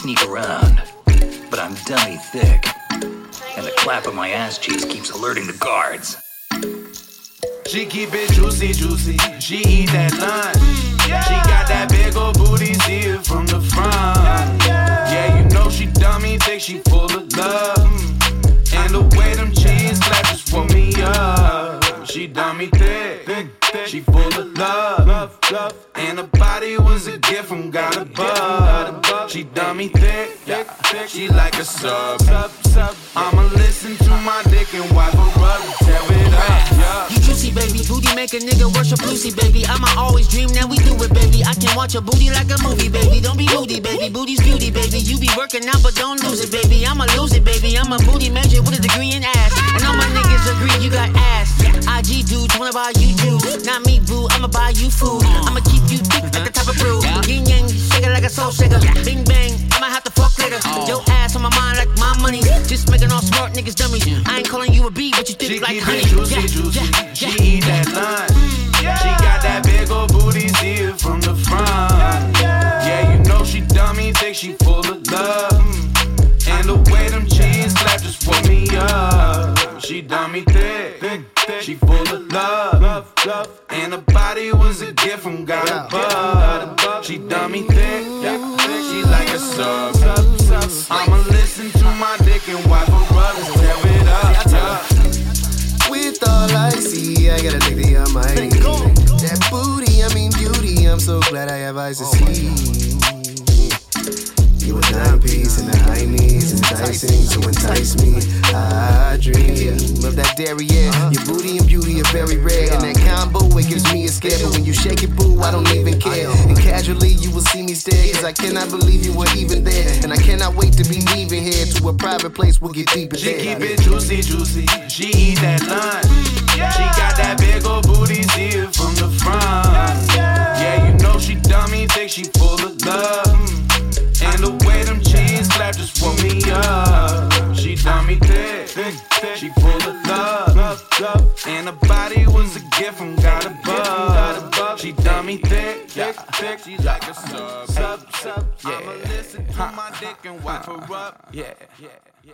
sneak around, but I'm dummy thick. And the clap of my ass cheeks keeps alerting the guards. She keep it juicy, juicy. She eat that lunch. She got that big old booty, it from the front. Yeah, you know she dummy, think she full of love. And the way them cheese just for me up. She dummy thick, she full of love. And her body was a gift from God above. She dummy thick, she like a sub. I'ma listen to my dick and wipe her up tear it up. Yeah. You juicy, baby. Booty make a nigga worship Lucy, baby. I'ma always dream that we do it, baby. I can watch your booty like a movie, baby. Don't be moody, baby. Booty's beauty, baby. You be working out, but don't lose it, baby. I'ma lose it, baby. I'm a booty major with a degree in ass. And all my niggas agree you got ass. IG dudes wanna buy you juice. Not me, boo. I'ma buy you food. I'ma keep you thick like the type of brew. Yin yang, shake it like a soul shaker. Bing bang, I'ma have to fuck later. Oh. Your ass on my mind like my money. Just making all smart niggas dummies. I ain't calling you a B, but you She thick like keep honey. it juicy, Yeah, juicy. yeah, She yeah. eat that lunch. She got that big old booty, see it from the front. Yeah, you know she dummy, think she full of love. And the way them cheese clap just for me up. She dummy thick, she full of love. And her body was a gift from God above. She dummy thick, she like a sub. I'ma listen to my dick and wipe her and tear it up. With all I see, I gotta think the almighty. That booty, I mean beauty, I'm so glad I have eyes to oh see. You a dime piece and the high knees enticing to entice me. I dream of that derriere. Uh-huh. Your booty and beauty are very rare. And that combo, it gives me a scare. But when you shake it, boo, I don't even care. And casually, you will see me stare. Cause I cannot believe you were even there. And I cannot wait to be leaving here to a private place. We'll get deeper She there. She keep it juicy, juicy. She eat that lunch. She got that big old booty, see it from the front. Yeah, you know she dummy, think she full of love. And the way them cheese clap just for me up. She dummy thick, she full of love. And her body was a gift from God above. She dummy thick, thick, thick, she like a sub. Sub, sub. Yeah. I'ma listen to my dick and wipe her up. Yeah, yeah, yeah.